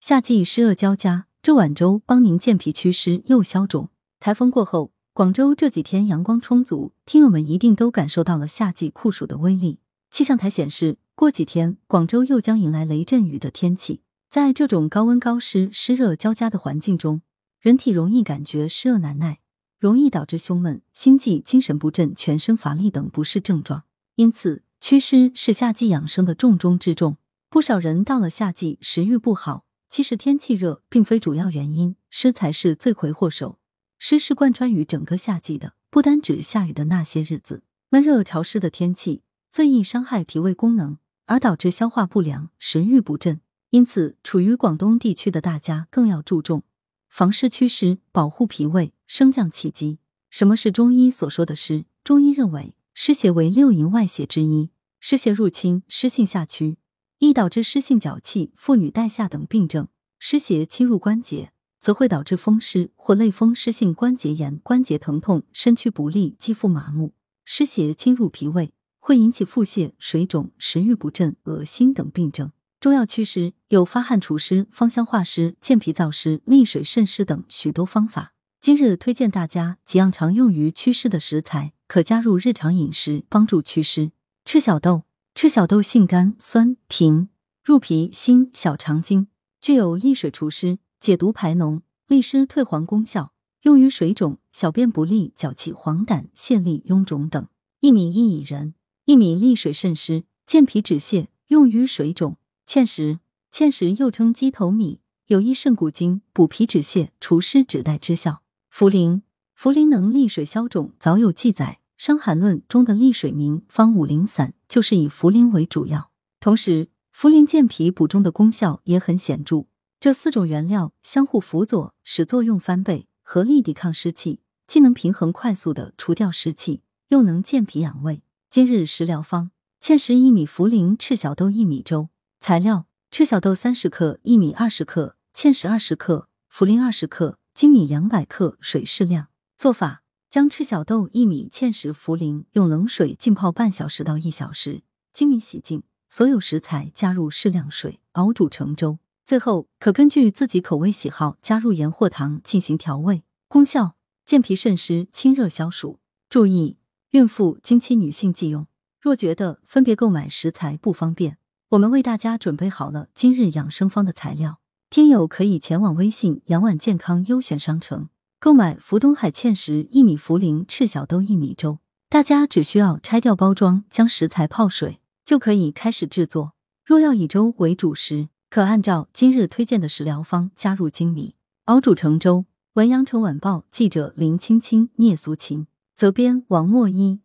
夏季湿热交加，这碗粥帮您健脾祛湿又消肿。台风过后，广州这几天阳光充足，听友们一定都感受到了夏季酷暑的威力。气象台显示，过几天广州又将迎来雷阵雨的天气。在这种高温高湿、湿热交加的环境中，人体容易感觉湿热难耐，容易导致胸闷、心悸、精神不振、全身乏力等不适症状。因此，祛湿是夏季养生的重中之重。不少人到了夏季食欲不好。其实天气热并非主要原因，湿才是罪魁祸首。湿是贯穿于整个夏季的，不单指下雨的那些日子。闷热潮湿的天气最易伤害脾胃功能，而导致消化不良、食欲不振。因此，处于广东地区的大家更要注重防湿祛湿，保护脾胃，升降气机。什么是中医所说的湿？中医认为，湿邪为六淫外邪之一，湿邪入侵，湿性下驱。易导致湿性脚气、妇女带下等病症。湿邪侵入关节，则会导致风湿或类风湿性关节炎、关节疼痛、身躯不利、肌肤麻木。湿邪侵入脾胃，会引起腹泻、水肿、食欲不振、恶心等病症。中药祛湿有发汗除湿、芳香化湿、健脾燥湿、利水渗湿等许多方法。今日推荐大家几样常用于祛湿的食材，可加入日常饮食，帮助祛湿。赤小豆。赤小豆性甘酸平，入脾心小肠经，具有利水除湿、解毒排脓、利湿退黄功效，用于水肿、小便不利、脚气、黄疸、泄痢、臃肿等。薏米薏苡仁，薏米利水渗湿、健脾止泻，用于水肿。芡实，芡实又称鸡头米，有益肾骨精、补脾止泻、除湿止带之效。茯苓，茯苓能利水消肿，早有记载。《伤寒论》中的利水名方五苓散就是以茯苓为主要，同时茯苓健脾补中的功效也很显著。这四种原料相互辅佐，使作用翻倍，合力抵抗湿气，既能平衡快速的除掉湿气，又能健脾养胃。今日食疗方：芡实薏米茯苓赤小豆薏米粥。材料：赤小豆三十克，薏米二十克，芡实二十克，茯苓二十克，粳米两百克，水适量。做法。将赤小豆、薏米、芡实、茯苓用冷水浸泡半小时到一小时，粳米洗净，所有食材加入适量水熬煮成粥。最后可根据自己口味喜好加入盐或糖进行调味。功效：健脾渗湿、清热消暑。注意：孕妇、经期女性忌用。若觉得分别购买食材不方便，我们为大家准备好了今日养生方的材料，听友可以前往微信“养碗健康”优选商城。购买福东海芡实薏米茯苓赤小豆薏米粥，大家只需要拆掉包装，将食材泡水，就可以开始制作。若要以粥为主食，可按照今日推荐的食疗方加入粳米熬煮成粥。文阳城晚报记者林青青、聂苏琴，责编王墨一。